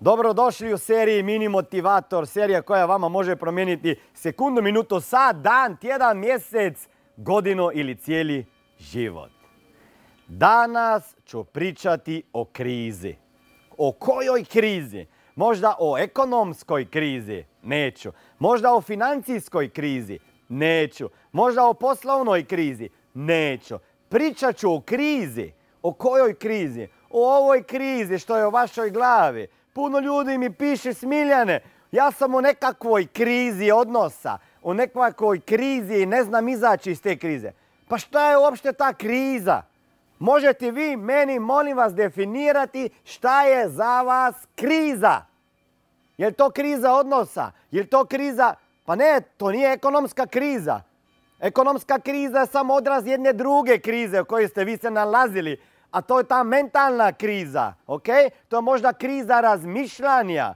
Dobrodošli u seriji Mini Motivator, serija koja vama može promijeniti sekundu, minutu, sat, dan, tjedan, mjesec, godinu ili cijeli život. Danas ću pričati o krizi. O kojoj krizi? Možda o ekonomskoj krizi? Neću. Možda o financijskoj krizi? Neću. Možda o poslovnoj krizi? Neću. Pričat ću o krizi. O kojoj krizi? O ovoj krizi što je u vašoj glavi. Puno ljudi mi piše Smiljane, ja sam u nekakvoj krizi odnosa, u nekakvoj krizi i ne znam izaći iz te krize. Pa šta je uopšte ta kriza? Možete vi meni, molim vas, definirati šta je za vas kriza? Je li to kriza odnosa? Je li to kriza... Pa ne, to nije ekonomska kriza. Ekonomska kriza je samo odraz jedne druge krize u kojoj ste vi se nalazili a to je ta mentalna kriza, ok? To je možda kriza razmišljanja,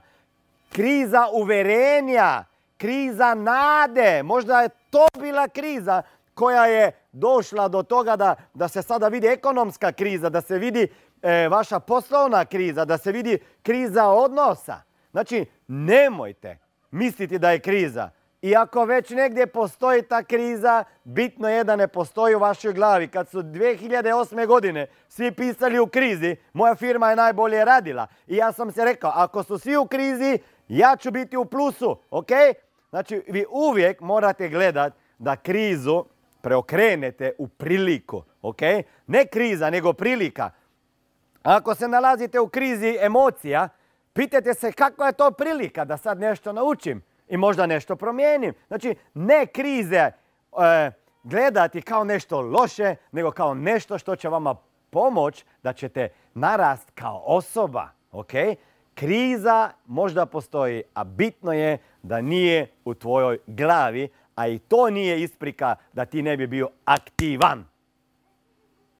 kriza uverenja, kriza nade. Možda je to bila kriza koja je došla do toga da, da se sada vidi ekonomska kriza, da se vidi e, vaša poslovna kriza, da se vidi kriza odnosa. Znači, nemojte misliti da je kriza. I ako već negdje postoji ta kriza, bitno je da ne postoji u vašoj glavi. Kad su 2008. godine svi pisali u krizi, moja firma je najbolje radila. I ja sam se rekao, ako su svi u krizi, ja ću biti u plusu, ok? Znači, vi uvijek morate gledati da krizu preokrenete u priliku, ok? Ne kriza, nego prilika. Ako se nalazite u krizi emocija, pitajte se kakva je to prilika da sad nešto naučim i možda nešto promijenim. Znači, ne krize e, gledati kao nešto loše, nego kao nešto što će vama pomoć da ćete narast kao osoba. ok? Kriza možda postoji, a bitno je da nije u tvojoj glavi, a i to nije isprika da ti ne bi bio aktivan.